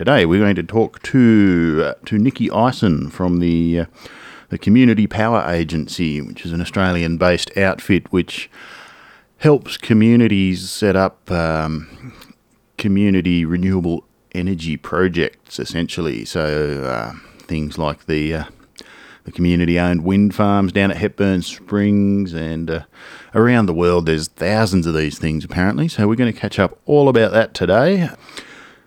today we're going to talk to uh, to Nicky Ison from the uh, the Community Power Agency, which is an Australian-based outfit which helps communities set up um, community renewable energy projects, essentially. So uh, things like the uh, the community-owned wind farms down at Hepburn Springs and uh, around the world. There's thousands of these things apparently. So we're going to catch up all about that today.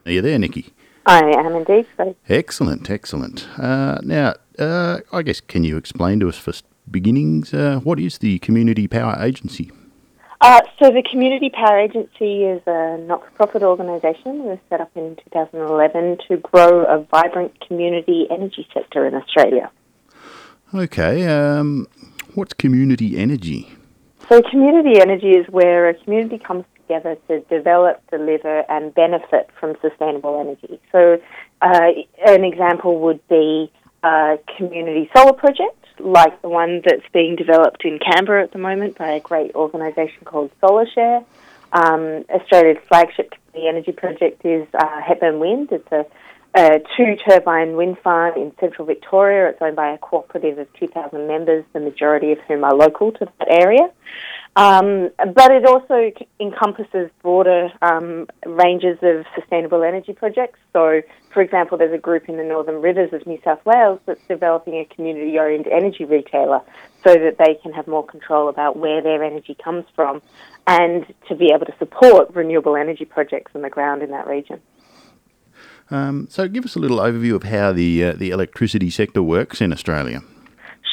Are you there, Nicky? I am indeed. So. Excellent, excellent. Uh, now, uh, I guess can you explain to us for beginnings uh, what is the Community Power Agency? Uh, so the Community Power Agency is a not-for-profit organisation. It was set up in 2011 to grow a vibrant community energy sector in Australia. Okay, um, what's community energy? So community energy is where a community comes together to develop, deliver, and benefit from sustainable energy. So uh, an example would be a community solar project like the one that's being developed in Canberra at the moment by a great organisation called SolarShare. Um, Australia's flagship community energy project is uh, Hepburn Wind. It's a, a two turbine wind farm in central Victoria. It's owned by a cooperative of 2,000 members, the majority of whom are local to that area. Um, but it also encompasses broader um, ranges of sustainable energy projects. So, for example, there's a group in the Northern Rivers of New South Wales that's developing a community owned energy retailer so that they can have more control about where their energy comes from and to be able to support renewable energy projects on the ground in that region. Um, so, give us a little overview of how the, uh, the electricity sector works in Australia.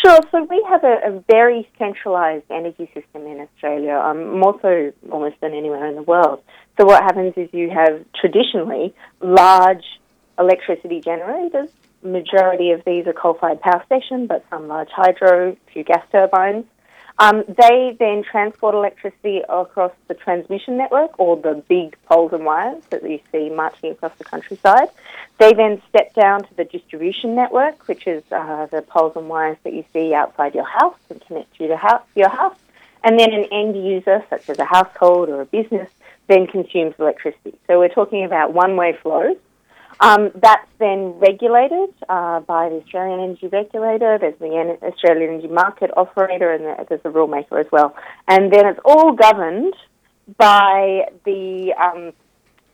Sure. So we have a, a very centralised energy system in Australia, um, more so almost than anywhere in the world. So what happens is you have traditionally large electricity generators. Majority of these are coal-fired power stations, but some large hydro, few gas turbines. Um, they then transport electricity across the transmission network or the big poles and wires that you see marching across the countryside. They then step down to the distribution network, which is uh, the poles and wires that you see outside your house and connect you to house, your house. And then an end user, such as a household or a business, then consumes electricity. So we're talking about one-way flows um, that's then regulated uh, by the Australian Energy Regulator. There's the Australian Energy Market Operator, and there's the rulemaker as well. And then it's all governed by the um,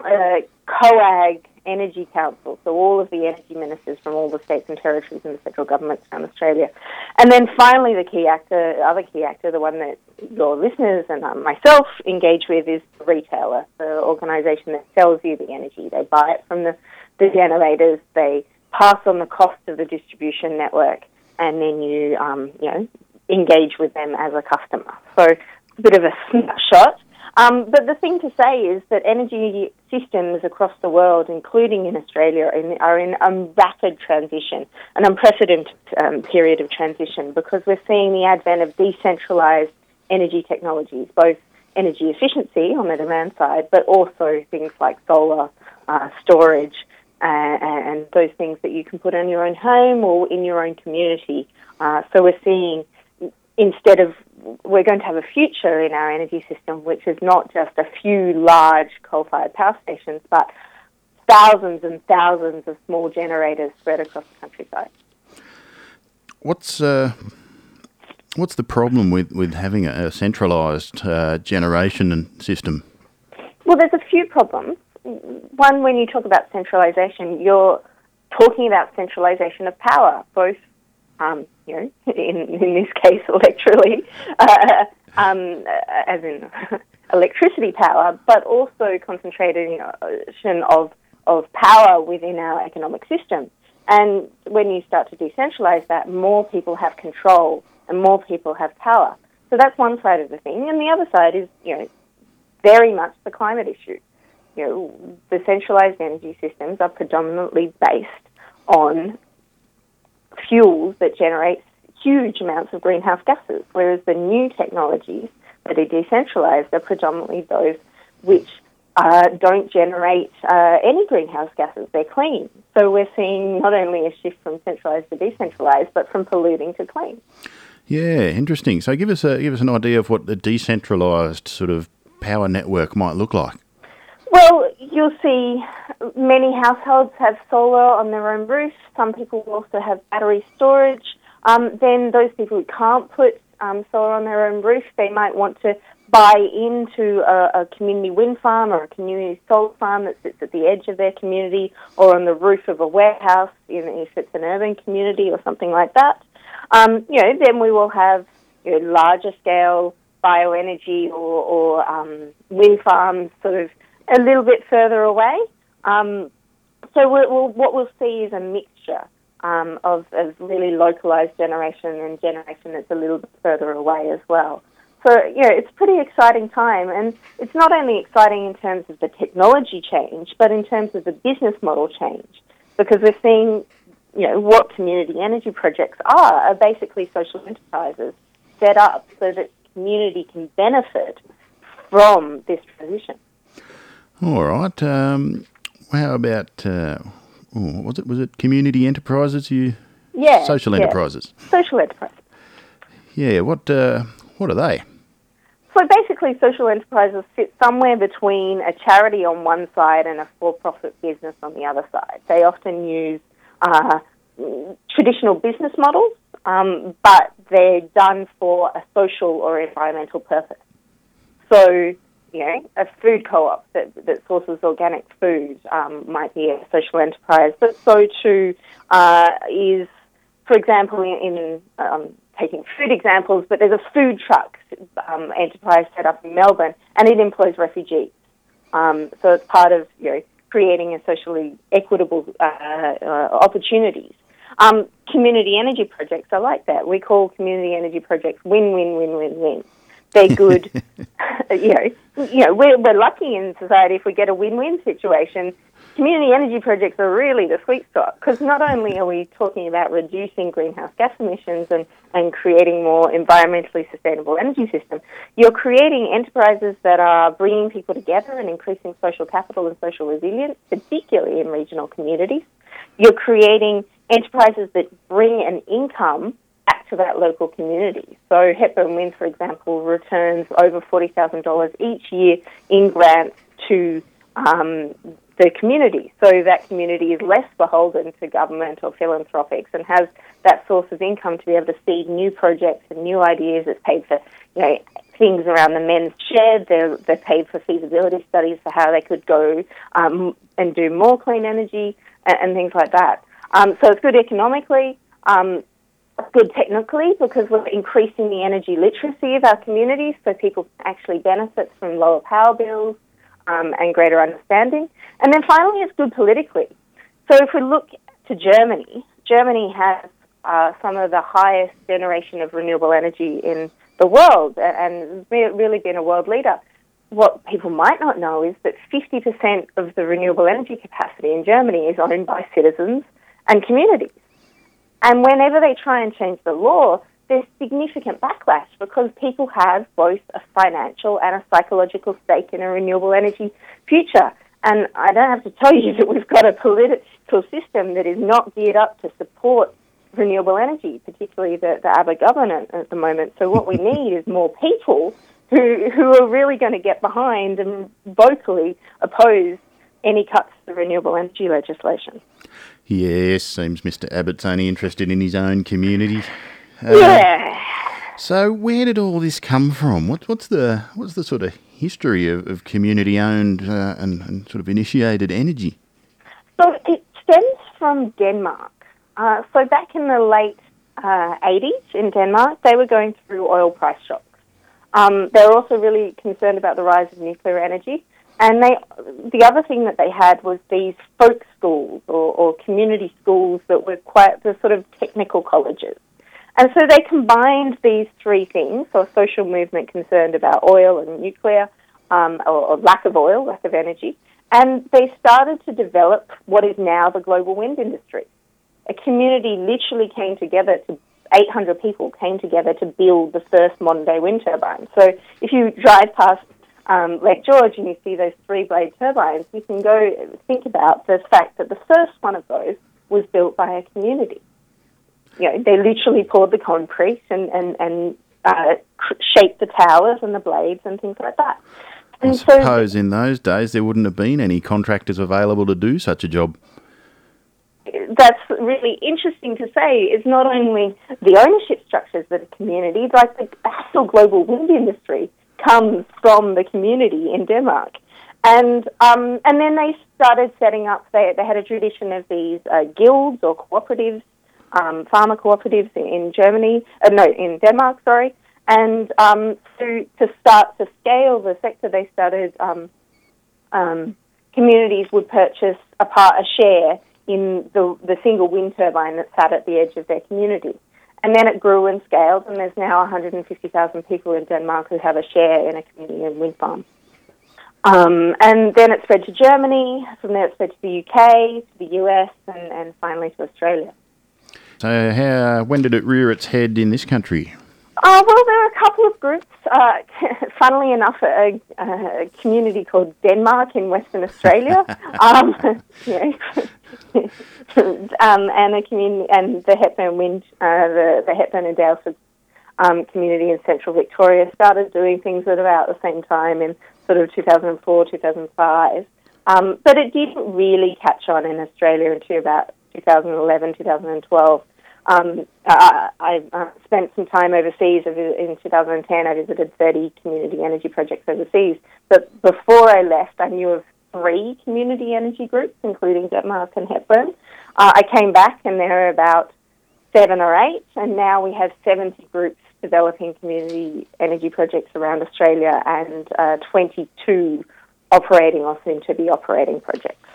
uh, COAG Energy Council, so all of the energy ministers from all the states and territories and the federal governments around Australia. And then finally, the key actor, other key actor, the one that your listeners and um, myself engage with, is the retailer, the organisation that sells you the energy. They buy it from the the generators, they pass on the cost of the distribution network, and then you, um, you know, engage with them as a customer. So a bit of a snapshot. Um, but the thing to say is that energy systems across the world, including in Australia, are in, are in a rapid transition, an unprecedented um, period of transition, because we're seeing the advent of decentralized energy technologies, both energy efficiency on the demand side, but also things like solar uh, storage uh, and those things that you can put in your own home or in your own community. Uh, so we're seeing instead of we're going to have a future in our energy system, which is not just a few large coal-fired power stations, but thousands and thousands of small generators spread across the countryside. What's uh, what's the problem with, with having a, centralised uh, generation system? Well, there's a few problems one, when you talk about centralisation, you're talking about centralisation of power, both, um, you know, in, in this case, electrically, uh, um, as in electricity power, but also concentration of, of power within our economic system. And when you start to decentralise that, more people have control and more people have power. So that's one side of the thing. And the other side is, you know, very much the climate issue you know, the centralized energy systems are predominantly based on fuels that generate huge amounts of greenhouse gases, whereas the new technologies that are decentralized are predominantly those which uh, don't generate uh, any greenhouse gases. They're clean. So we're seeing not only a shift from centralized to decentralized, but from polluting to clean. Yeah, interesting. So give us a give us an idea of what the decentralized sort of power network might look like. Well, you'll see many households have solar on their own roof. Some people also have battery storage. Um, then those people who can't put um, solar on their own roof, they might want to buy into a, a, community wind farm or a community solar farm that sits at the edge of their community or on the roof of a warehouse in, if it's an urban community or something like that. Um, you know, then we will have you know, larger scale bioenergy or, or um, wind farms sort of a little bit further away. Um, so we'll, we'll, what we'll see is a mixture um, of, of really localized generation and generation that's a little bit further away as well. So, know, it's a pretty exciting time. And it's not only exciting in terms of the technology change, but in terms of the business model change. Because we're seeing, you know, what community energy projects are, are basically social enterprises set up so that community can benefit from this transition. All right. Um, how about, uh, oh, was it? Was it community enterprises? You yeah, social yeah. enterprises. Social enterprises. Yeah. What uh, What are they? So basically, social enterprises sit somewhere between a charity on one side and a for-profit business on the other side. They often use uh, traditional business models, um, but they're done for a social or environmental purpose. So, you know, a food co-op that, that sources organic food um, might be a social enterprise, but so too uh, is, for example, in, um, taking food examples, but there's a food truck um, enterprise set up in Melbourne, and it employs refugees. Um, so it's part of you know creating a socially equitable uh, uh, opportunities. Um, community energy projects are like that. We call community energy projects win win win win win They're good. you know, you know, we're, we're lucky in society if we get a win win situation community energy projects are really the sweet spot because not only are we talking about reducing greenhouse gas emissions and, and creating more environmentally sustainable energy system, you're creating enterprises that are bringing people together and increasing social capital and social resilience, particularly in regional communities. You're creating enterprises that bring an income to that local community. So Hepburn Wind, for example, returns over $40,000 each year in grants to um, the community. So that community is less beholden to government or philanthropics and has that source of income to be able to seed new projects and new ideas. It's paid for, you know, things around the men's shed. They're, they're paid for feasibility studies for how they could go um, and do more clean energy and, and things like that. Um, so it's good economically. Um, good technically because we're increasing the energy literacy of our communities so people actually benefit from lower power bills um, and greater understanding. And then finally, it's good politically. So if we look to Germany, Germany has uh, some of the highest generation of renewable energy in the world and really been a world leader. What people might not know is that 50% of the renewable energy capacity in Germany is owned by citizens and communities. And whenever they try and change the law, there's significant backlash because people have both a financial and a psychological stake in a renewable energy future. And I don't have to tell you that we've got a political system that is not geared up to support renewable energy, particularly the, the Abbott government at the moment. So what we need is more people who, who are really going to get behind and vocally oppose any cuts to renewable energy legislation. Yes, seems Mr. Abbott's only interested in his own community. Uh, yeah. So where did all this come from? What, what's the what's the sort of history of, of community owned uh, and, and, sort of initiated energy? So it stems from Denmark. Uh, so back in the late 80s uh, in Denmark, they were going through oil price shocks. Um, they were also really concerned about the rise of nuclear energy. And they, the other thing that they had was these folk schools or, or community schools that were quite the sort of technical colleges. And so they combined these three things, so a social movement concerned about oil and nuclear, um, or, or, lack of oil, lack of energy, and they started to develop what is now the global wind industry. A community literally came together to 800 people came together to build the first modern day wind turbine. So if you drive past um, Lake George and you see those three blade turbines, you can go think about the fact that the first one of those was built by a community you know, they literally poured the concrete and, and, and uh, shaped the towers and the blades and things like that. I suppose so, in those days there wouldn't have been any contractors available to do such a job. That's really interesting to say. It's not only the ownership structures that are communities, like the actual global wind industry comes from the community in Denmark. And um, and then they started setting up. They they had a tradition of these uh, guilds or cooperatives, um, farmer cooperatives in, Germany. Uh, no, in Denmark. Sorry. And um, to to start to scale the sector, they started. Um, um, communities would purchase a part a share in the the single wind turbine that sat at the edge of their community. And then it grew and scaled, and there's now 150,000 people in Denmark who have a share in a community wind farm. Um, and then it spread to Germany. From there, it spread to the UK, to the US, and, and finally to Australia. So, how, when did it rear its head in this country? Uh, well, there are a couple of groups. Uh, funnily enough, a, a, community called Denmark in Western Australia, um, um, and a community, and the Hepburn Wind, uh, the, the Hepburn and Daylesford um, community in Central Victoria started doing things at about the same time in sort of 2004, 2005. Um, but it didn't really catch on in Australia until about 2011, 2012. Um, I, I uh, spent some time overseas. In 2010, I visited 30 community energy projects overseas. But before I left, I knew of three community energy groups, including Denmark and Hepburn. Uh, I came back, and there are about seven or eight, and now we have 70 groups developing community energy projects around Australia and uh, 22 operating or soon to be operating projects.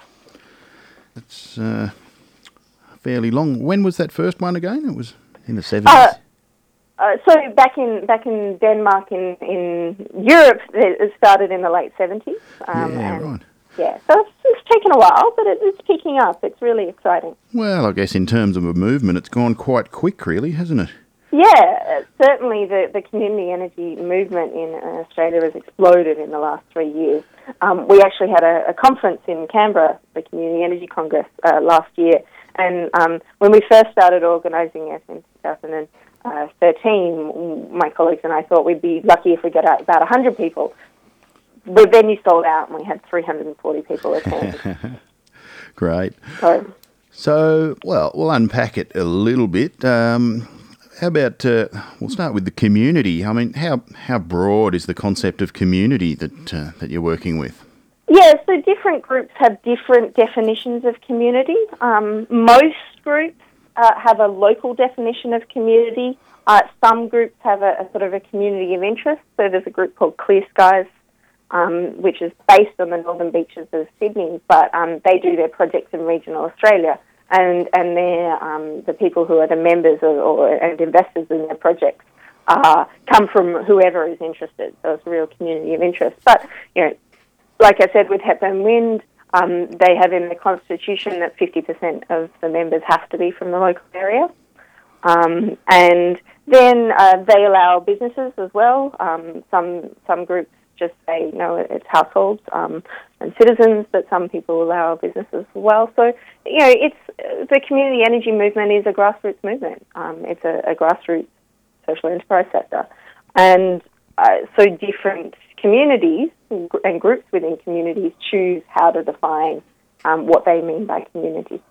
Uh, fairly long. When was that first one again? It was in the 70s. Uh, uh, so back in back in Denmark in in Europe, it started in the late seventies. Um, yeah, right. Yeah, so it's, it's, taken a while, but it, it's picking up. It's really exciting. Well, I guess in terms of a movement, it's gone quite quick, really, hasn't it? Yeah, certainly the, the community energy movement in Australia has exploded in the last three years. Um, we actually had a, a, conference in Canberra, the Community Energy Congress, uh, last year. And um, when we first started organising it in 2013, my colleagues and I thought we'd be lucky if we got out about 100 people. The venue sold out and we had 340 people attend. Great. So, so, well, we'll unpack it a little bit. Um, how about uh, we'll start with the community? I mean, how how broad is the concept of community that uh, that you're working with? Yeah, so different groups have different definitions of community. Um, most groups uh, have a local definition of community. Uh, some groups have a, a, sort of a community of interest. So there's a group called Clear Skies, um, which is based on the northern beaches of Sydney, but um, they do their projects in regional Australia and and they're um, the people who are the members or, or and investors in their projects uh, come from whoever is interested. So it's a real community of interest. But you know, like I said with Hepburn Wind, um, they have in the constitution that 50% of the members have to be from the local area. Um, and then uh, they allow businesses as well. Um, some some groups just say no, it's households um, and citizens, but some people allow businesses as well. So you know, it's the community energy movement is a grassroots movement. Um, it's a, a, grassroots social enterprise sector, and uh, so different communities and groups within communities choose how to define um, what they mean by community.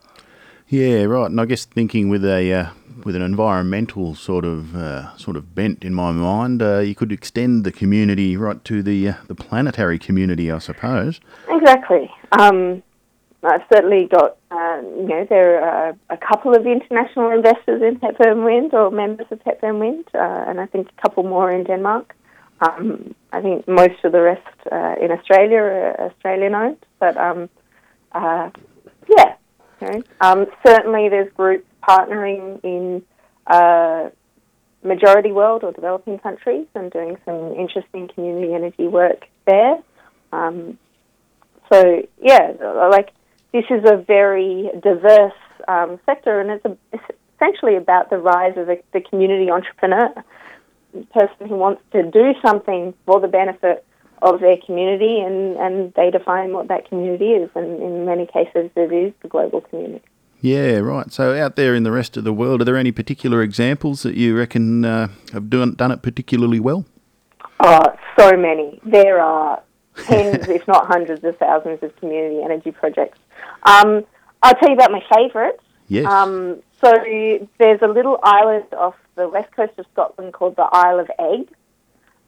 Yeah, right. And I guess thinking with a uh, with an environmental sort of uh, sort of bent in my mind, uh, you could extend the community right to the uh, the planetary community, I suppose. Exactly. Um, I've certainly got uh, you know there are a couple of international investors in Hepburn Wind or members of Hepburn Wind, uh, and I think a couple more in Denmark. Um, I think most of the rest uh, in Australia are Australian owned, but um, yeah. Okay. Um, certainly, there's groups partnering in uh, majority world or developing countries and doing some interesting community energy work there. Um, so yeah, like this is a very diverse um, sector, and it's, a, it's, essentially about the rise of the, the community entrepreneur, person who wants to do something for the benefit of their community, and, and they define what that community is, and in many cases, it is the global community. Yeah, right. So out there in the rest of the world, are there any particular examples that you reckon uh, have done, done it particularly well? Oh, so many. There are tens, if not hundreds of thousands of community energy projects. Um, I'll tell you about my favourites. Yes. Um, so there's a little island off the west coast of Scotland called the Isle of Eigg.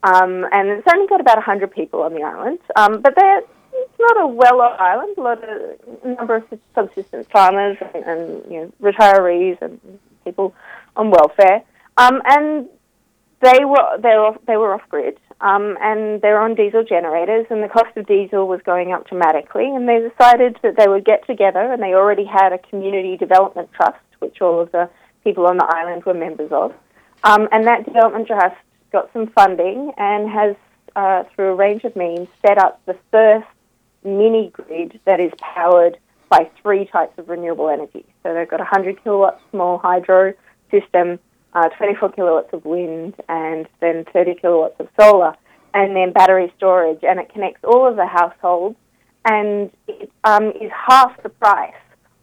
Um, and it's only got about 100 people on the island. Um, but it's not a well-off island. A lot of number of subsistence farmers and, and you know, retirees and people on welfare. Um, and they were they were they were off grid, um, and they're on diesel generators, and the cost of diesel was going up dramatically. And they decided that they would get together, and they already had a community development trust, which all of the people on the island were members of. Um, and that development trust got some funding and has, uh, through a range of means, set up the first mini grid that is powered by three types of renewable energy. So they've got a 100 kilowatt small hydro system uh, 24 kilowatts of wind, and then 30 kilowatts of solar, and then battery storage. And it connects all of the households, and it um, is half the price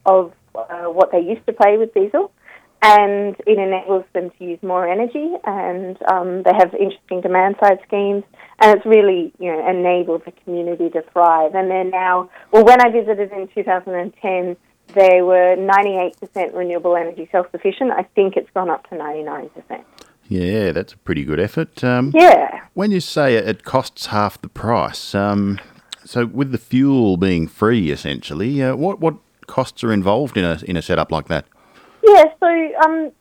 of uh, what they used to pay with diesel. And it enables them to use more energy, and um, they have interesting demand side schemes, and it's really you know enabled the community to thrive. And they're now well. When I visited in 2010, they were 98% renewable energy self sufficient. I think it's gone up to 99%. Yeah, that's a pretty good effort. Um, yeah. When you say it costs half the price, um, so with the fuel being free essentially, uh, what what costs are involved in a in a setup like that? Yeah, so um,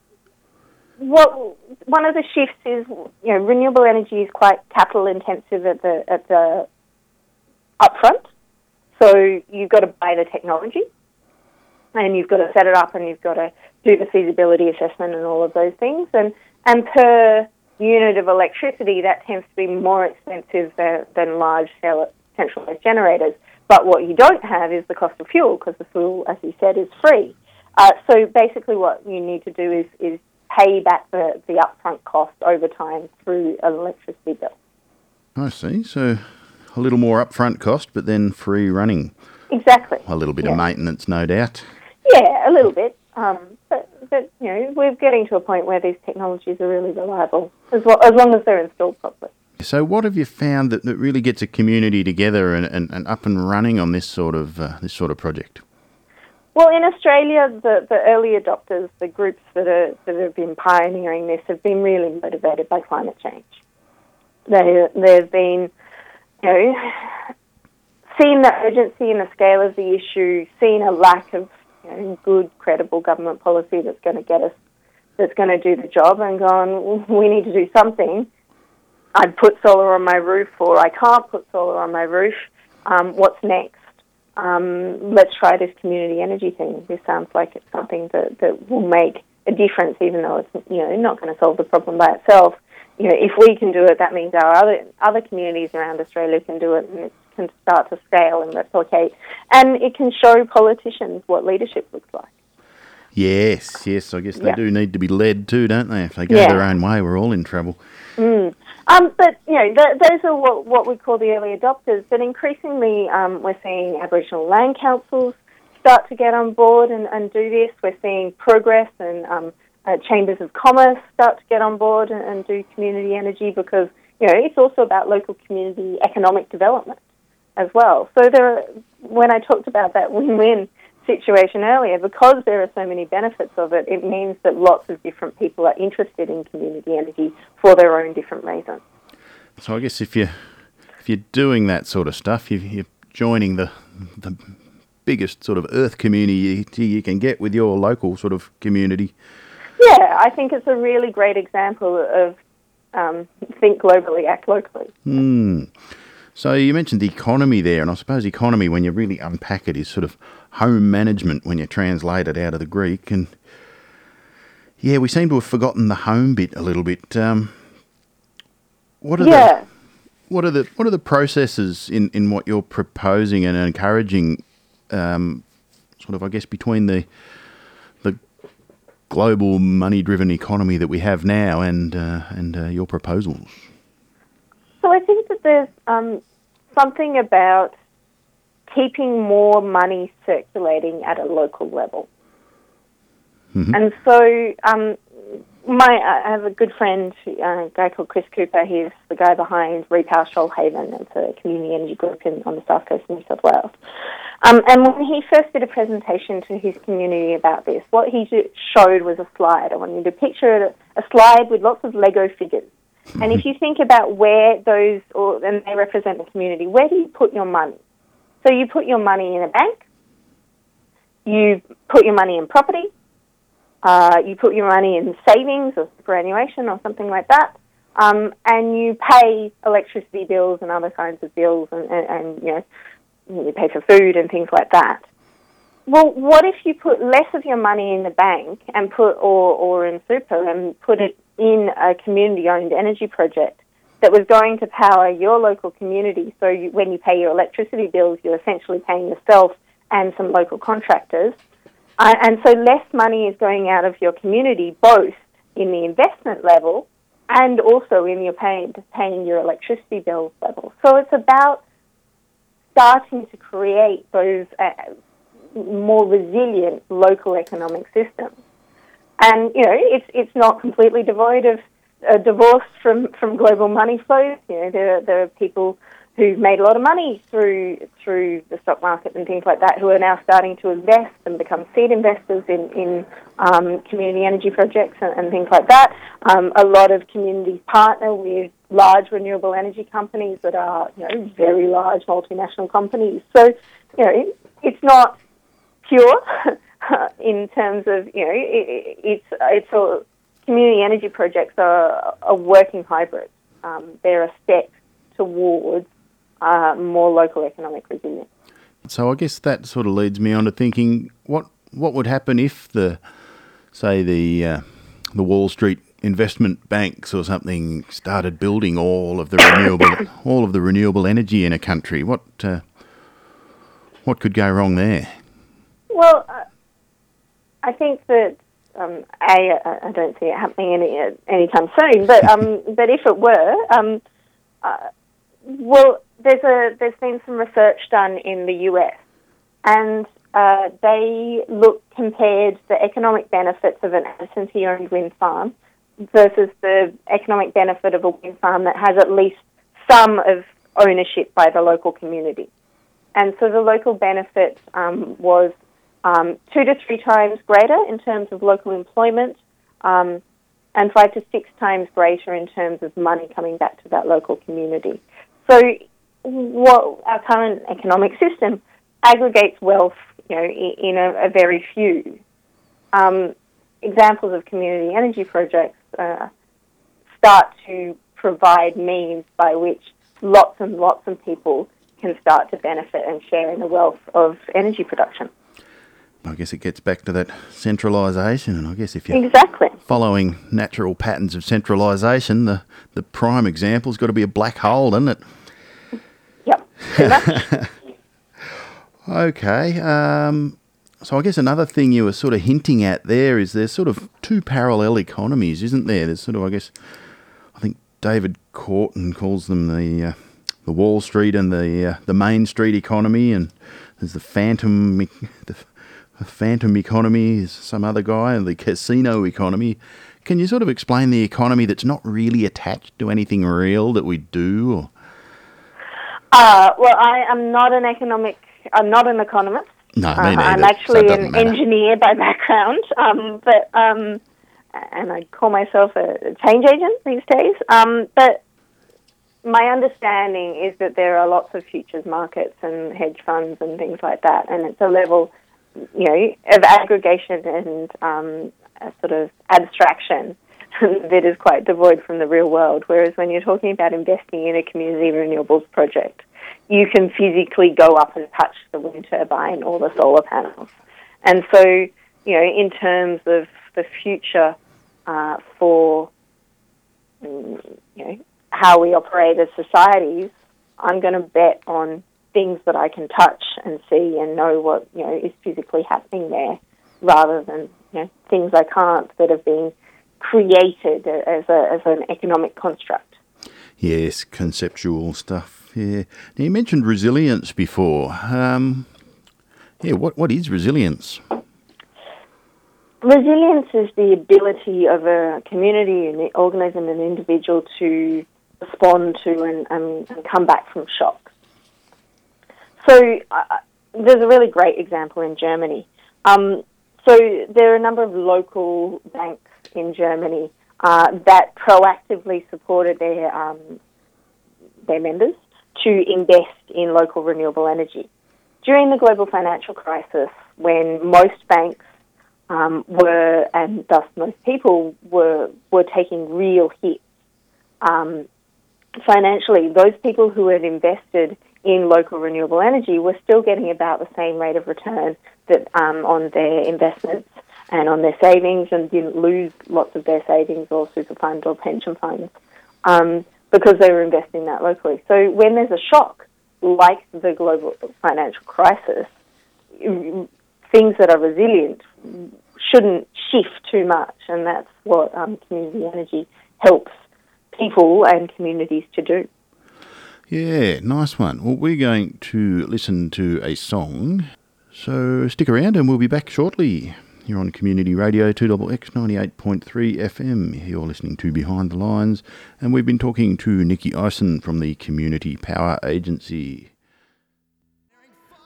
what one of the shifts is you know renewable energy is quite capital intensive at the at the upfront. So you've got to buy the technology and you've got to set it up and you've got to do the feasibility assessment and all of those things. And, and per unit of electricity, that tends to be more expensive than, than large centralized generators. But what you don't have is the cost of fuel because the fuel, as you said, is free. Uh, so basically, what you need to do is, is pay back the, the upfront cost over time through an electricity bill. I see. So a little more upfront cost, but then free running. Exactly. A little bit yeah. of maintenance, no doubt. Yeah, a little bit. Um, but, but, you know, we're getting to a point where these technologies are really reliable, as, well, as long as they're installed properly. So, what have you found that, that really gets a community together and, and, and up and running on this sort of uh, this sort of project? Well, in Australia, the, the early adopters, the groups that are that have been pioneering this, have been really motivated by climate change. They they've been, you know, seen the urgency and the scale of the issue, seen a lack of you know, good, credible government policy that's going to get us, that's going to do the job, and gone, we need to do something. I'd put solar on my roof, or I can't put solar on my roof. Um, what's next? Um, let's try this community energy thing. This sounds like it's something that, that will make a difference, even though it's you know not going to solve the problem by itself. You know, if we can do it, that means our other other communities around Australia can do it, and it's can start to scale and replicate, and it can show politicians what leadership looks like. Yes, yes, I guess they do need to be led too, don't they? If they go yeah. their own way, we're all in trouble. Mm. Um, but you know, th- those are what, what we call the early adopters. But increasingly, um, we're seeing Aboriginal land councils start to get on board and, and do this. We're seeing progress and um, uh, chambers of commerce start to get on board and, and do community energy because you know it's also about local community economic development as well. So there, are, when I talked about that win-win situation earlier, because there are so many benefits of it, it means that lots of different people are interested in community energy for their own different reasons. So I guess if you if you're doing that sort of stuff, you're joining the the biggest sort of earth community you can get with your local sort of community. Yeah, I think it's a really great example of um, think globally, act locally. Hmm. So you mentioned the economy there, and I suppose economy, when you really unpack it, is sort of home management when you translate it out of the Greek. And yeah, we seem to have forgotten the home bit a little bit. Um, what are yeah. the what are the what are the processes in, in what you're proposing and encouraging? Um, sort of, I guess, between the the global money driven economy that we have now and uh, and uh, your proposals. So I think there's um, something about keeping more money circulating at a local level. Mm-hmm. And so um, my I have a good friend, uh, a guy called Chris Cooper. He's the guy behind Repower Shoalhaven. It's a community energy group in, on the south coast of New South Wales. Um, and when he first did a presentation to his community about this, what he showed was a slide. I want you to picture a slide with lots of Lego figures. And if you think about where those, or, and they represent the community, where do you put your money? So you put your money in a bank, you put your money in property, uh, you put your money in savings or superannuation or something like that, um, and you pay electricity bills and other kinds of bills, and, and, and you know you pay for food and things like that. Well, what if you put less of your money in the bank and put or or in super and put it in a community-owned energy project that was going to power your local community? So you, when you pay your electricity bills, you're essentially paying yourself and some local contractors uh, and so less money is going out of your community, both in the investment level and also in your paying, paying your electricity bills level. So it's about starting to create those uh, more resilient local economic systems. And you know, it's it's not completely devoid of uh, divorced from, from global money flows. You know, there there are people who've made a lot of money through through the stock market and things like that, who are now starting to invest and become seed investors in in um, community energy projects and, and things like that. Um, a lot of communities partner with large renewable energy companies that are you know very large multinational companies. So you know it, it's not pure in terms of you know it, it's it's a community energy projects are a working hybrid. Um, they're a step towards uh, more local economic resilience. So I guess that sort of leads me on to thinking what what would happen if the say the uh, the Wall Street investment banks or something started building all of the renewable all of the renewable energy in a country. What uh, what could go wrong there? Well, uh, I think that um, a I don't see it happening any anytime soon, but um, but if it were, um, uh, well, there's a there's been some research done in the US, and uh, they look compared the economic benefits of an absentee-owned wind farm versus the economic benefit of a wind farm that has at least some of ownership by the local community. And so the local benefit um, was um, two to three times greater in terms of local employment, um, and five to six times greater in terms of money coming back to that local community. So what our current economic system aggregates wealth, you know, in a, a very few. Um, examples of community energy projects uh, start to provide means by which lots and lots of people can start to benefit and share in the wealth of energy production. I guess it gets back to that centralisation, and I guess if you're exactly. following natural patterns of centralisation, the, the prime example's got to be a black hole, doesn't it? Yep. okay. Um, so I guess another thing you were sort of hinting at there is there's sort of two parallel economies, isn't there? There's sort of, I guess, I think David Korten calls them the uh, the Wall Street and the uh, the Main Street economy, and there's the phantom the phantom economy is some other guy, and the casino economy. Can you sort of explain the economy that's not really attached to anything real that we do? Or? Uh, well, I am not an economic. I'm not an economist. No, me neither. Uh, I'm actually so an matter. engineer by background, um, but um, and I call myself a change agent these days. Um, but my understanding is that there are lots of futures markets and hedge funds and things like that, and it's a level, you know, of aggregation and um, a sort of abstraction that is quite devoid from the real world. Whereas when you're talking about investing in a community renewables project, you can physically go up and touch the wind turbine or the solar panels. And so, you know, in terms of the future uh, for, mm, you know, how we operate as societies, I'm going to bet on things that I can touch and see and know what, you know, is physically happening there rather than, you know, things I can't that have been created as, a, as an economic construct. Yes, conceptual stuff. Yeah. Now you mentioned resilience before. Um, yeah, what what is resilience? resilience is the ability of a community, an organism, an individual to respond to and, and, and come back from shock. So uh, there's a really great example in Germany. Um, so there are a number of local banks in Germany uh, that proactively supported their um, their members to invest in local renewable energy. During the global financial crisis, when most banks um, were, and thus most people were, were taking real hits um, financially, those people who had invested in local renewable energy were still getting about the same rate of return that um, on their investments and on their savings and didn't lose lots of their savings or super fund or pension funds um, because they were investing that locally. So when there's a shock like the global financial crisis, things that are resilient shouldn't shift too much, and that's what um, community energy helps people and communities to do. Yeah, nice one. Well, we're going to listen to a song, so stick around and we'll be back shortly. You're on Community Radio 2XX 98.3 FM. You're listening to Behind the Lines, and we've been talking to Nicky Ison from the Community Power Agency.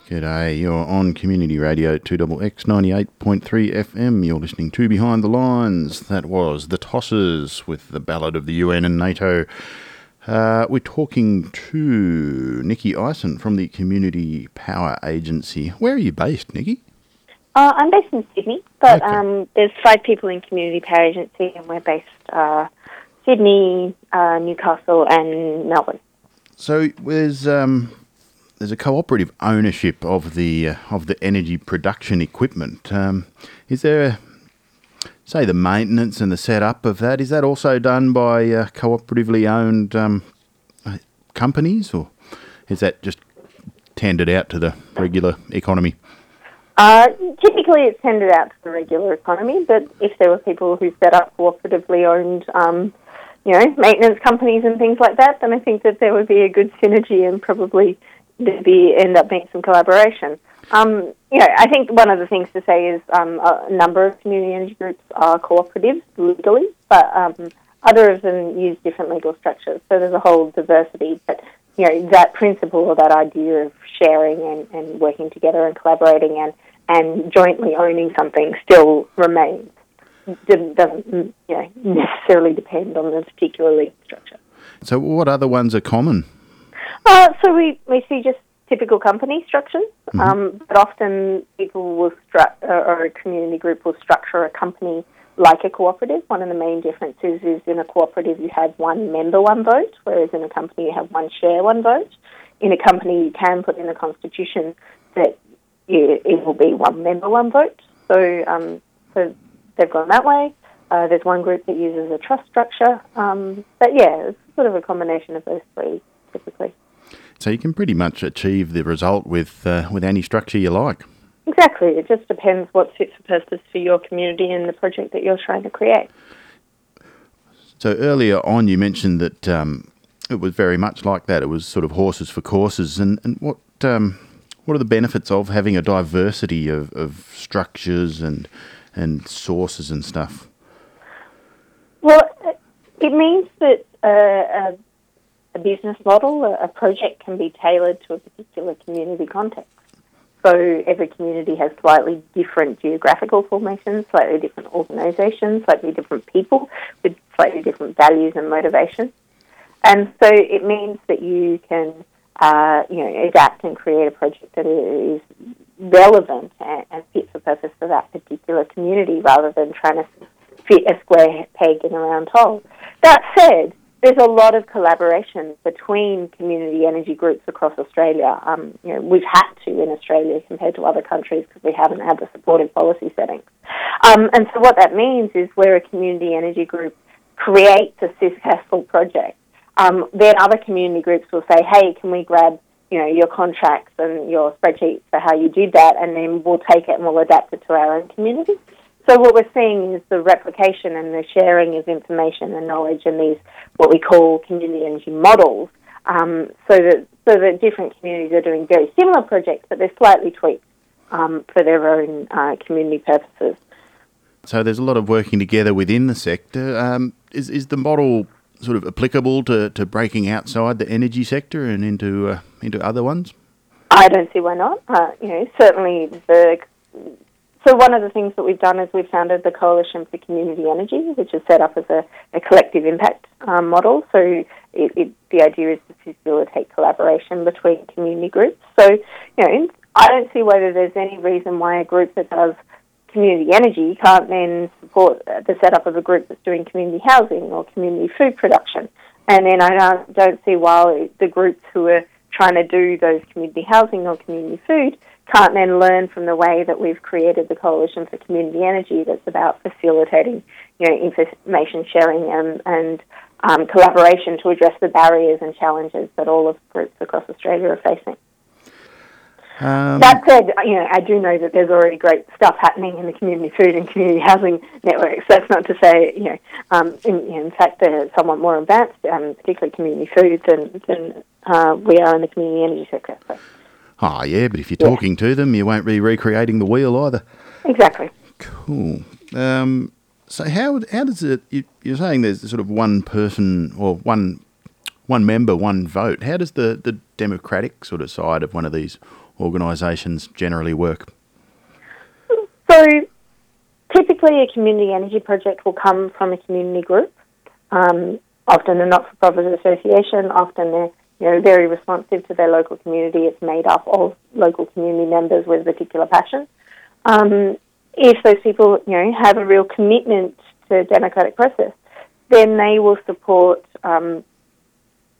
G'day, you're on Community Radio 2XX 98.3 FM. You're listening to Behind the Lines. That was The Tossers with the Ballad of the UN and NATO. Uh, we're talking to Nicky Ison from the Community Power Agency. Where are you based, Nicky? Uh, I'm based in Sydney, but okay. um, there's five people in Community Power Agency, and we're based uh, Sydney, uh, Newcastle, and Melbourne. So there's um, there's a cooperative ownership of the uh, of the energy production equipment. Um, is there, a, say, the maintenance and the setup of that? Is that also done by uh, cooperatively owned um, companies, or is that just tendered out to the regular economy? Uh, typically, it's tended out to the regular economy, but if there were people who set up cooperatively owned, um, you know, maintenance companies and things like that, then I think that there would be a good synergy and probably there'd be end up being some collaboration. Um, you know, I think one of the things to say is um, a number of community energy groups are cooperatives legally, but um, other of them use different legal structures. So there's a whole diversity, but you know that principle or that idea of sharing and, and working together and collaborating and, and jointly owning something still remains. It doesn't you know, necessarily depend on the particular legal structure. So, what other ones are common? Uh, so we, we see just typical company structures, mm-hmm. um, but often people will stru- or a community group will structure a company like a cooperative. One of the main differences is in a cooperative you have one member, one vote, whereas in a company you have one share, one vote in a company, you can put in a constitution that it, it will be one member, one vote. So, um, so they've gone that way. Uh, there's one group that uses a trust structure. Um, but yeah, it's sort of a combination of those three typically. So you can pretty much achieve the result with uh, with any structure you like. Exactly. It just depends what fits for purpose for your community and the project that you're trying to create. So earlier on, you mentioned that um, it was very much like that. It was sort of horses for courses. And, and what um, what are the benefits of having a diversity of, of structures and and sources and stuff? Well, it means that uh, a, a, business model, a, project can be tailored to a particular community context. So every community has slightly different geographical formations, slightly different organisations, slightly different people with slightly different values and motivations. And so it means that you can, uh, you know, adapt and create a project that is relevant and, and fit for purpose for that particular community rather than trying to fit a square peg in a round hole. That said, there's a lot of collaboration between community energy groups across Australia. Um, you know, we've had to in Australia compared to other countries because we haven't had the supportive policy settings. Um, and so what that means is where a community energy group creates a successful project, um, then other community groups will say, hey, can we grab you know, your contracts and your spreadsheets for how you did that, and then we'll take it and we'll adapt it to our own community. So what we're seeing is the replication and the sharing of information and knowledge in these what we call community energy models, um, so that so that different communities are doing very similar projects, but they're slightly tweaked um, for their own uh, community purposes. So there's a lot of working together within the sector. Um, is, is the model sort of applicable to, to breaking outside the energy sector and into uh, into other ones? I don't see why not. Uh, you know, certainly the. So one of the things that we've done is we've founded the Coalition for Community Energy, which is set up as a, a collective impact um, model. So it, it, the idea is to facilitate collaboration between community groups. So you know, I don't see whether there's any reason why a group that does community energy can't then support the setup of a group that's doing community housing or community food production. And then I don't, don't see why the groups who are trying to do those community housing or community food can't then learn from the way that we've created the Coalition for Community Energy that's about facilitating, you know, information sharing and, and um, collaboration to address the barriers and challenges that all of groups across Australia are facing. Um, that said, you know, I do know that there's already great stuff happening in the community food and community housing networks. That's not to say, you know, um, in, in, fact, they're somewhat more advanced, um, particularly community food, than, than uh, we are in the community energy sector. So. Oh, yeah, but if you're yeah. talking to them, you won't be recreating the wheel either. Exactly. Cool. Um, so how how does it? You, are saying there's sort of one person or one one member, one vote. How does the the democratic sort of side of one of these organisations generally work? So, typically, a community energy project will come from a community group, um, often a not-for-profit association. Often they're you know very responsive to their local community. It's made up of local community members with a particular passion. Um, if those people you know have a real commitment to democratic process, then they will support um,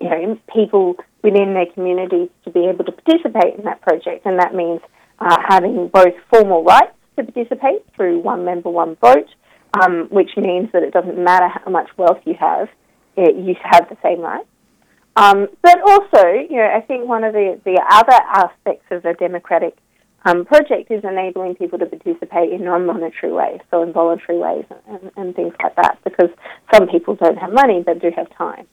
you know people within their communities to be able to participate in that project, and that means uh, having both formal rights to participate through one member, one vote, um, which means that it doesn't matter how much wealth you have, it, you have the same rights. Um, but also, you know, I think one of the, the other aspects of a democratic um, project is enabling people to participate in non-monetary ways, so in voluntary ways and, and things like that, because some people don't have money but do have time.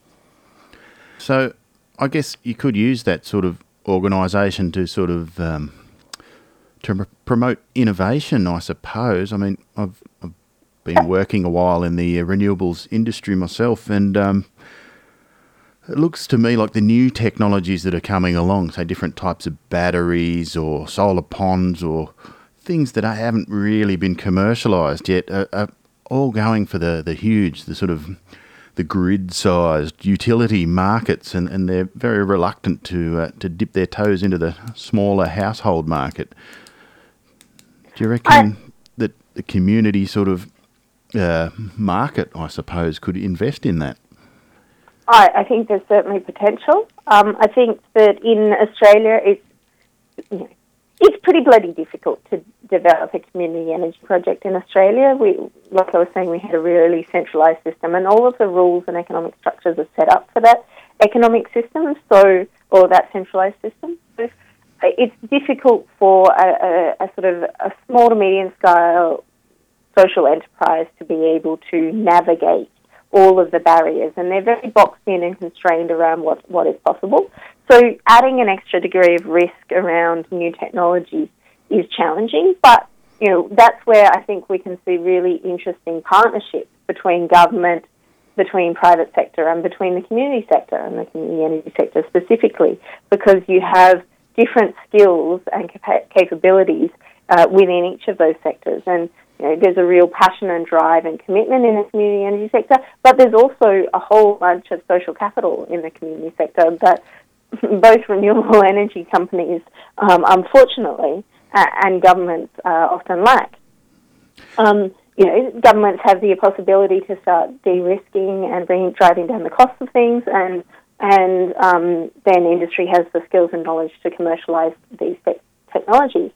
So I guess you could use that sort of organisation to sort of um, to promote innovation. I suppose. I mean, I've, I've, been working a while in the renewables industry myself, and um, it looks to me like the new technologies that are coming along, say different types of batteries or solar ponds or things that haven't really been commercialised yet, are, are all going for the the huge, the sort of the grid-sized utility markets, and, and they're very reluctant to uh, to dip their toes into the smaller household market. Do you reckon I, that the community sort of uh, market, I suppose, could invest in that? I, I think there's certainly potential. Um, I think that in Australia, it's you know, it's pretty bloody difficult to develop a community energy project in Australia. We, like I was saying, we had a really centralised system, and all of the rules and economic structures are set up for that economic system, so or that centralised system. So it's difficult for a, a, a sort of a small to medium scale social enterprise to be able to navigate all of the barriers, and they're very boxed in and constrained around what, what is possible. So, adding an extra degree of risk around new technologies is challenging, but you know that's where I think we can see really interesting partnerships between government, between private sector, and between the community sector and the community energy sector specifically, because you have different skills and capabilities uh, within each of those sectors, and you know, there's a real passion and drive and commitment in the community energy sector, but there's also a whole bunch of social capital in the community sector that both renewable energy companies, um, unfortunately, uh, and governments uh, often lack. Um, you know, governments have the possibility to start de-risking and driving down the cost of things, and and um, then industry has the skills and knowledge to commercialise these te- technologies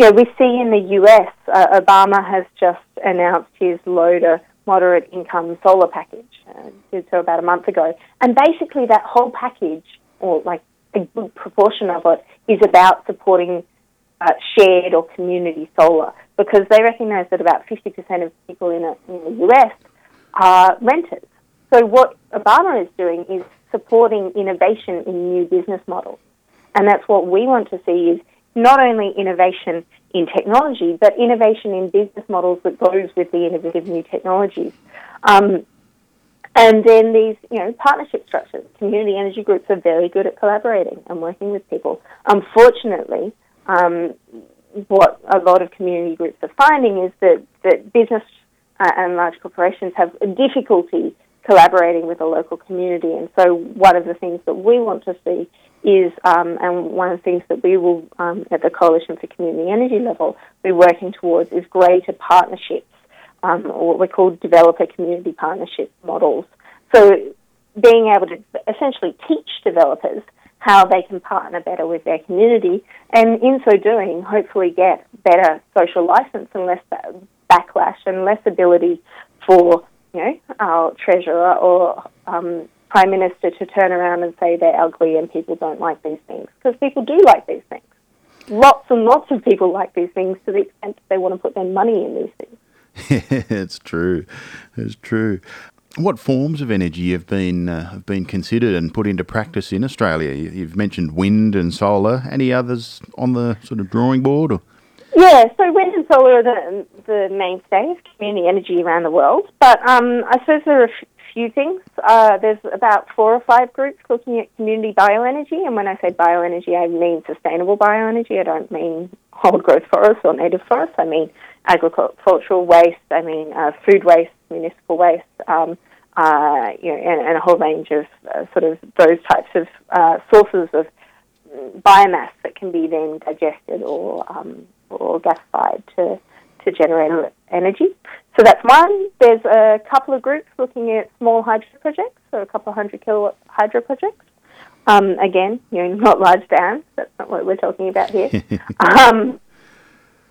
know, we see in the US, uh, Obama has just announced his to moderate income solar package, uh, did so about a month ago. And basically, that whole package, or like a good proportion of it, is about supporting uh, shared or community solar because they recognise that about 50% of people in, a, in the US are renters. So, what Obama is doing is supporting innovation in new business models. And that's what we want to see is not only innovation in technology, but innovation in business models that goes with the innovative new technologies. Um, and then these, you know, partnership structures. Community energy groups are very good at collaborating and working with people. Unfortunately, um, what a lot of community groups are finding is that, that business uh, and large corporations have difficulty collaborating with the local community. And so, one of the things that we want to see is, um, and one of the things that we will, um, at the Coalition for Community Energy level, be working towards is greater partnerships, um, or what we call developer community partnership models. So, being able to essentially teach developers how they can partner better with their community, and in so doing, hopefully get better social license and less backlash and less ability for you know our treasurer or um, prime minister to turn around and say they're ugly and people don't like these things because people do like these things. Lots and lots of people like these things to the extent that they want to put their money in these things. it's true. It's true. What forms of energy have been uh, have been considered and put into practice in Australia? You've mentioned wind and solar. Any others on the sort of drawing board? Or? Yeah, so wind and solar are the, the mainstay of community energy around the world. But um, I suppose there are few things. Uh, there's about four or five groups looking at community bioenergy. And when I say bioenergy, I mean sustainable bioenergy. I don't mean old growth forests or native forests. I mean agricultural waste. I mean uh, food waste, municipal waste. Um, uh, you know, and, and, a whole range of uh, sort of those types of uh, sources of biomass that can be then digested or um, or gas fired to to generate energy. So that's one. There's a couple of groups looking at small hydro projects, so a couple of hundred kilowatt hydro projects. Um, again, you know, not large dams. That's not what we're talking about here. um,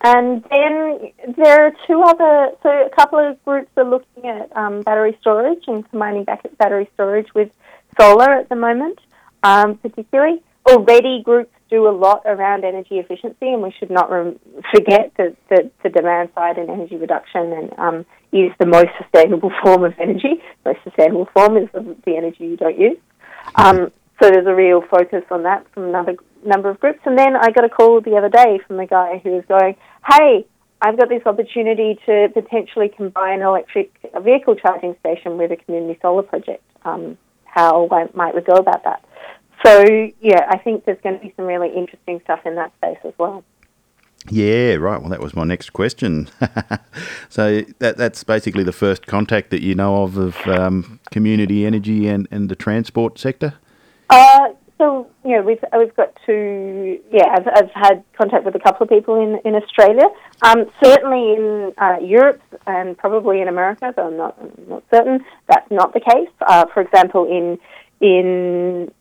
and then there are two other, so a couple of groups are looking at um, battery storage and combining battery storage with solar at the moment, um, particularly. Already, groups do a lot around energy efficiency, and we should not forget that, that the demand side and energy reduction and um, is the most sustainable form of energy. The most sustainable form is the, the energy you don't use. Um, so there's a real focus on that from another number of groups. And then I got a call the other day from the guy who was going, "Hey, I've got this opportunity to potentially combine an electric vehicle charging station with a community solar project. Um, how might we go about that?" So yeah, I think there's going to be some really interesting stuff in that space as well. Yeah, right. Well, that was my next question. so that that's basically the first contact that you know of of um, community energy and, and the transport sector. Uh, so you know we've we've got to yeah I've, I've had contact with a couple of people in in Australia. Um, certainly in uh, Europe and probably in America, though I'm not I'm not certain that's not the case. Uh, for example, in in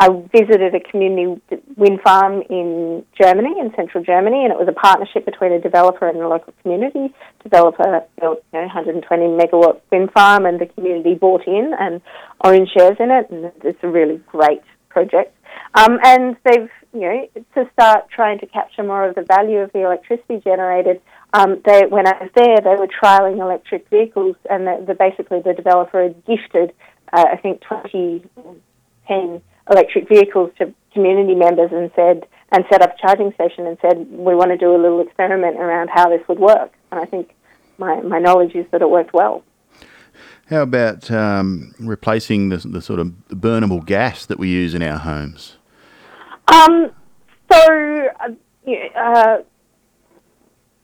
I visited a community wind farm in Germany, in central Germany, and it was a partnership between a developer and a local community. Developer built you know, 120 megawatt wind farm, and the community bought in and owned shares in it, and it's a really great project. Um, and they've, you know, to start trying to capture more of the value of the electricity generated. Um, they, when I was there, they were trialing electric vehicles, and the, the basically the developer had gifted, uh, I think, 20, 10 electric vehicles to community members and said and set up a charging station and said we want to do a little experiment around how this would work. And I think my, my knowledge is that it worked well. How about um, replacing the, the sort of burnable gas that we use in our homes? Um, so, uh, uh,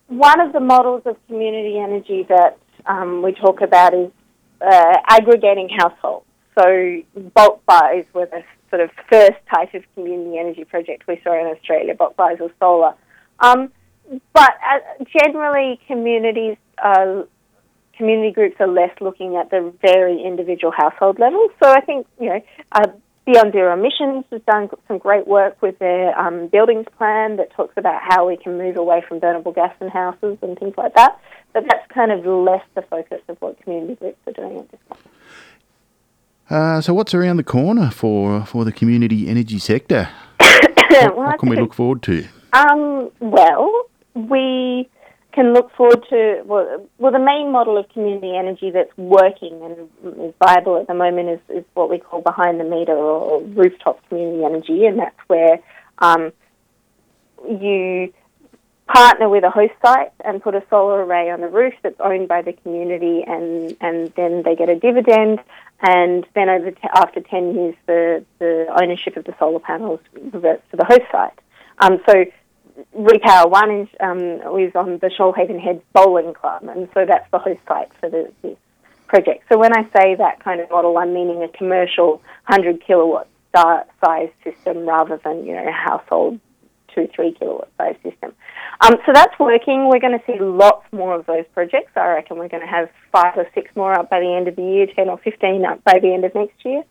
one of the models of community energy that um, we talk about is uh, aggregating households. So, bulk buys were the sort of first type of community energy project we saw in Australia, of solar. Um, but uh, generally, communities, uh, community groups are less looking at the very individual household level. So I think you know. Uh, Beyond Zero Emissions has done some great work with their um, buildings plan that talks about how we can move away from burnable gas in houses and things like that. But that's kind of less the focus of what community groups are doing at this point. Uh, so, what's around the corner for for the community energy sector? what, what can we look forward to? Um, well, we can look forward to well, well, the main model of community energy that's working and is viable at the moment is, is what we call behind the meter or rooftop community energy, and that's where um, you partner with a host site and put a solar array on the roof that's owned by the community, and, and then they get a dividend. And then over t- after 10 years, the, the ownership of the solar panels reverts to the host site. Um, so Repower One is, um, is on the Shoalhaven Head Bowling Club, and so that's the host site for the, this project. So when I say that kind of model, I'm meaning a commercial 100 kilowatt size system rather than you know a household two, three kilowatt size system. Um, so that's working. We're going to see lots more of those projects. I reckon we're going to have five or six more up by the end of the year, 10 or 15 up by the end of next year.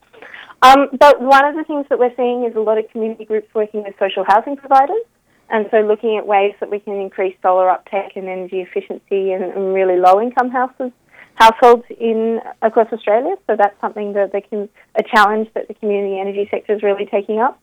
Um, but one of the things that we're seeing is a lot of community groups working with social housing providers. And so looking at ways that we can increase solar uptake and energy efficiency in, in really low income houses households in across Australia. So that's something that they can a challenge that the community energy sector is really taking up.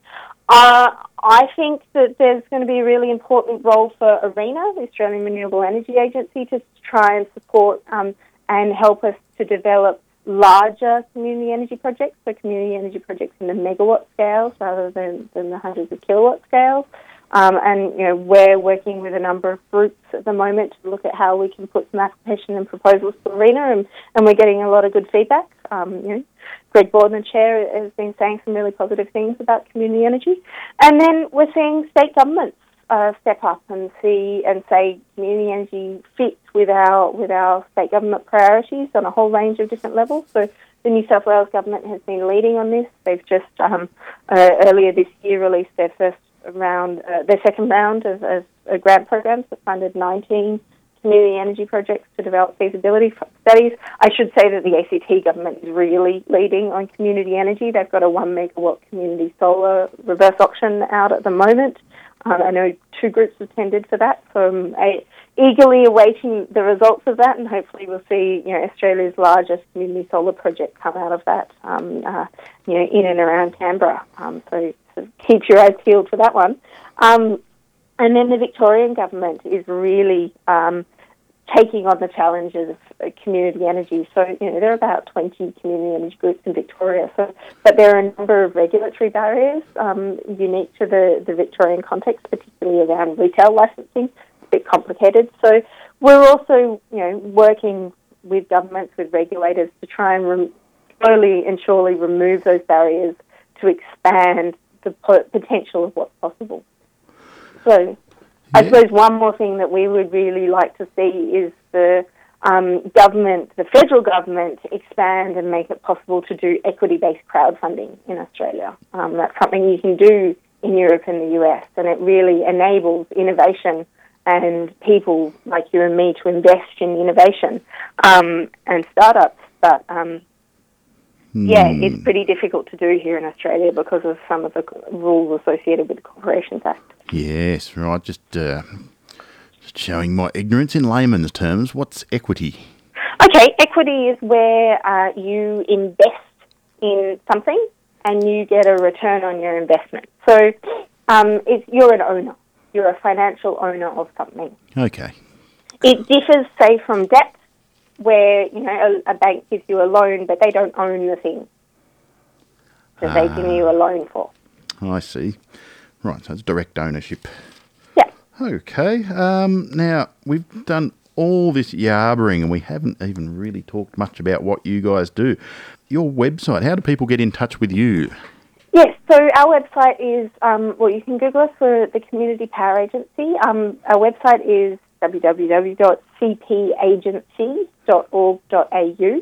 Uh, I think that there's going to be a really important role for ARENA, the Australian Renewable Energy Agency, to try and support um, and help us to develop larger community energy projects, so community energy projects in the megawatt scales rather than, than the hundreds of kilowatt scales. Um, and you know we're working with a number of groups at the moment to look at how we can put some application and proposals to ARENA, and, and we're getting a lot of good feedback. Um, you know, Greg Borden, the chair, has been saying some really positive things about community energy, and then we're seeing state governments uh, step up and see and say community energy fits with our with our state government priorities on a whole range of different levels. So the New South Wales government has been leading on this. They've just um, uh, earlier this year released their first round, uh, their second round of, of, of grant programs that funded 19 community energy projects to develop feasibility studies. I should say that the ACT government is really leading on community energy. They've got a one megawatt community solar reverse auction out at the moment. Um, I know two groups attended for that, so I'm eagerly awaiting the results of that, and hopefully we'll see you know Australia's largest community solar project come out of that, um, uh, you know, in and around Canberra. Um, so, so, keep your eyes peeled for that one. Um, and then the Victorian government is really um, taking on the challenges of community energy. So, you know, there are about 20 community energy groups in Victoria. So, but there are a number of regulatory barriers um, unique to the, the Victorian context, particularly around retail licensing. It's a bit complicated. So, we're also, you know, working with governments, with regulators to try and slowly and surely remove those barriers to expand the potential of what's possible. So, I suppose one more thing that we would really like to see is the um, government, the federal government, expand and make it possible to do equity-based crowdfunding in Australia. Um, that's something you can do in Europe and the US, and it really enables innovation and people like you and me to invest in innovation um, and startups. But um, yeah, hmm. it's pretty difficult to do here in Australia because of some of the rules associated with the Corporations Act. Yes, right. Just, uh, just showing my ignorance in layman's terms. What's equity? Okay, equity is where uh, you invest in something and you get a return on your investment. So um, you're an owner. You're a financial owner of something. Okay. It differs, say, from debt, where you know a, a bank gives you a loan, but they don't own the thing that they give you a loan for. I see. Right, so it's direct ownership. Yeah. Okay. Um, now, we've done all this yabbering and we haven't even really talked much about what you guys do. Your website, how do people get in touch with you? Yes, so our website is, um, well, you can Google us for the Community Power Agency. Um, our website is www.cpagency.org.au.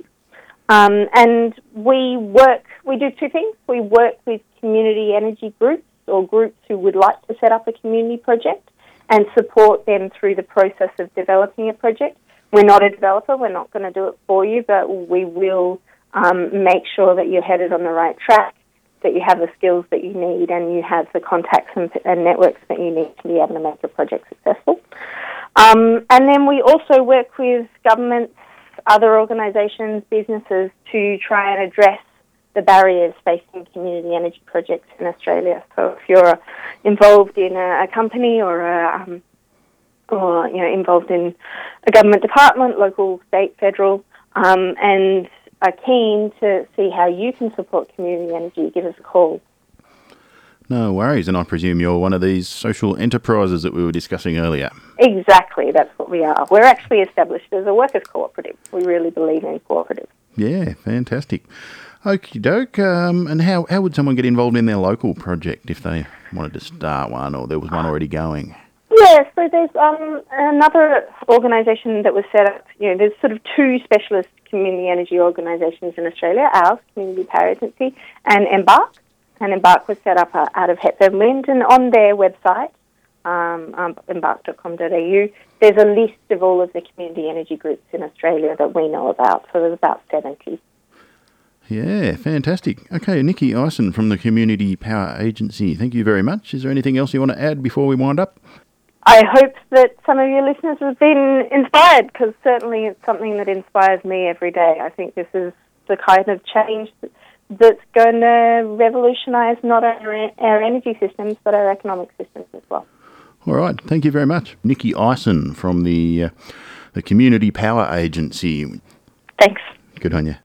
Um, and we work, we do two things. We work with community energy groups or groups who would like to set up a community project and support them through the process of developing a project. We're not a developer, we're not going to do it for you, but we will um, make sure that you're headed on the right track, that you have the skills that you need, and you have the contacts and, and networks that you need to be able to make your project successful. Um, and then we also work with governments, other organisations, businesses to try and address the barriers facing community energy projects in Australia. So if you're involved in a, a company or a, um, or you know involved in a government department, local, state, federal, um, and are keen to see how you can support community energy, give us a call. No worries, and I presume you're one of these social enterprises that we were discussing earlier. Exactly, that's what we are. We're actually established as a workers' cooperative. We really believe in cooperatives. Yeah, fantastic. Okie doke. Um, and how, how would someone get involved in their local project if they wanted to start one or there was one already going? Yeah, so there's um, another organisation that was set up. You know, there's sort of two specialist community energy organisations in Australia: ours, Community Power Agency, and Embark. And Embark was set up uh, out of Hepburn Wind, and on their website, um, um, embark.com.au, there's a list of all of the community energy groups in Australia that we know about. So there's about 70. Yeah, fantastic. Okay, Nicky Ison from the Community Power Agency, thank you very much. Is there anything else you want to add before we wind up? I hope that some of your listeners have been inspired because certainly it's something that inspires me every day. I think this is the kind of change that's going to revolutionise not only our energy systems but our economic systems as well. All right, thank you very much. Nicky Ison from the, uh, the Community Power Agency. Thanks. Good on you.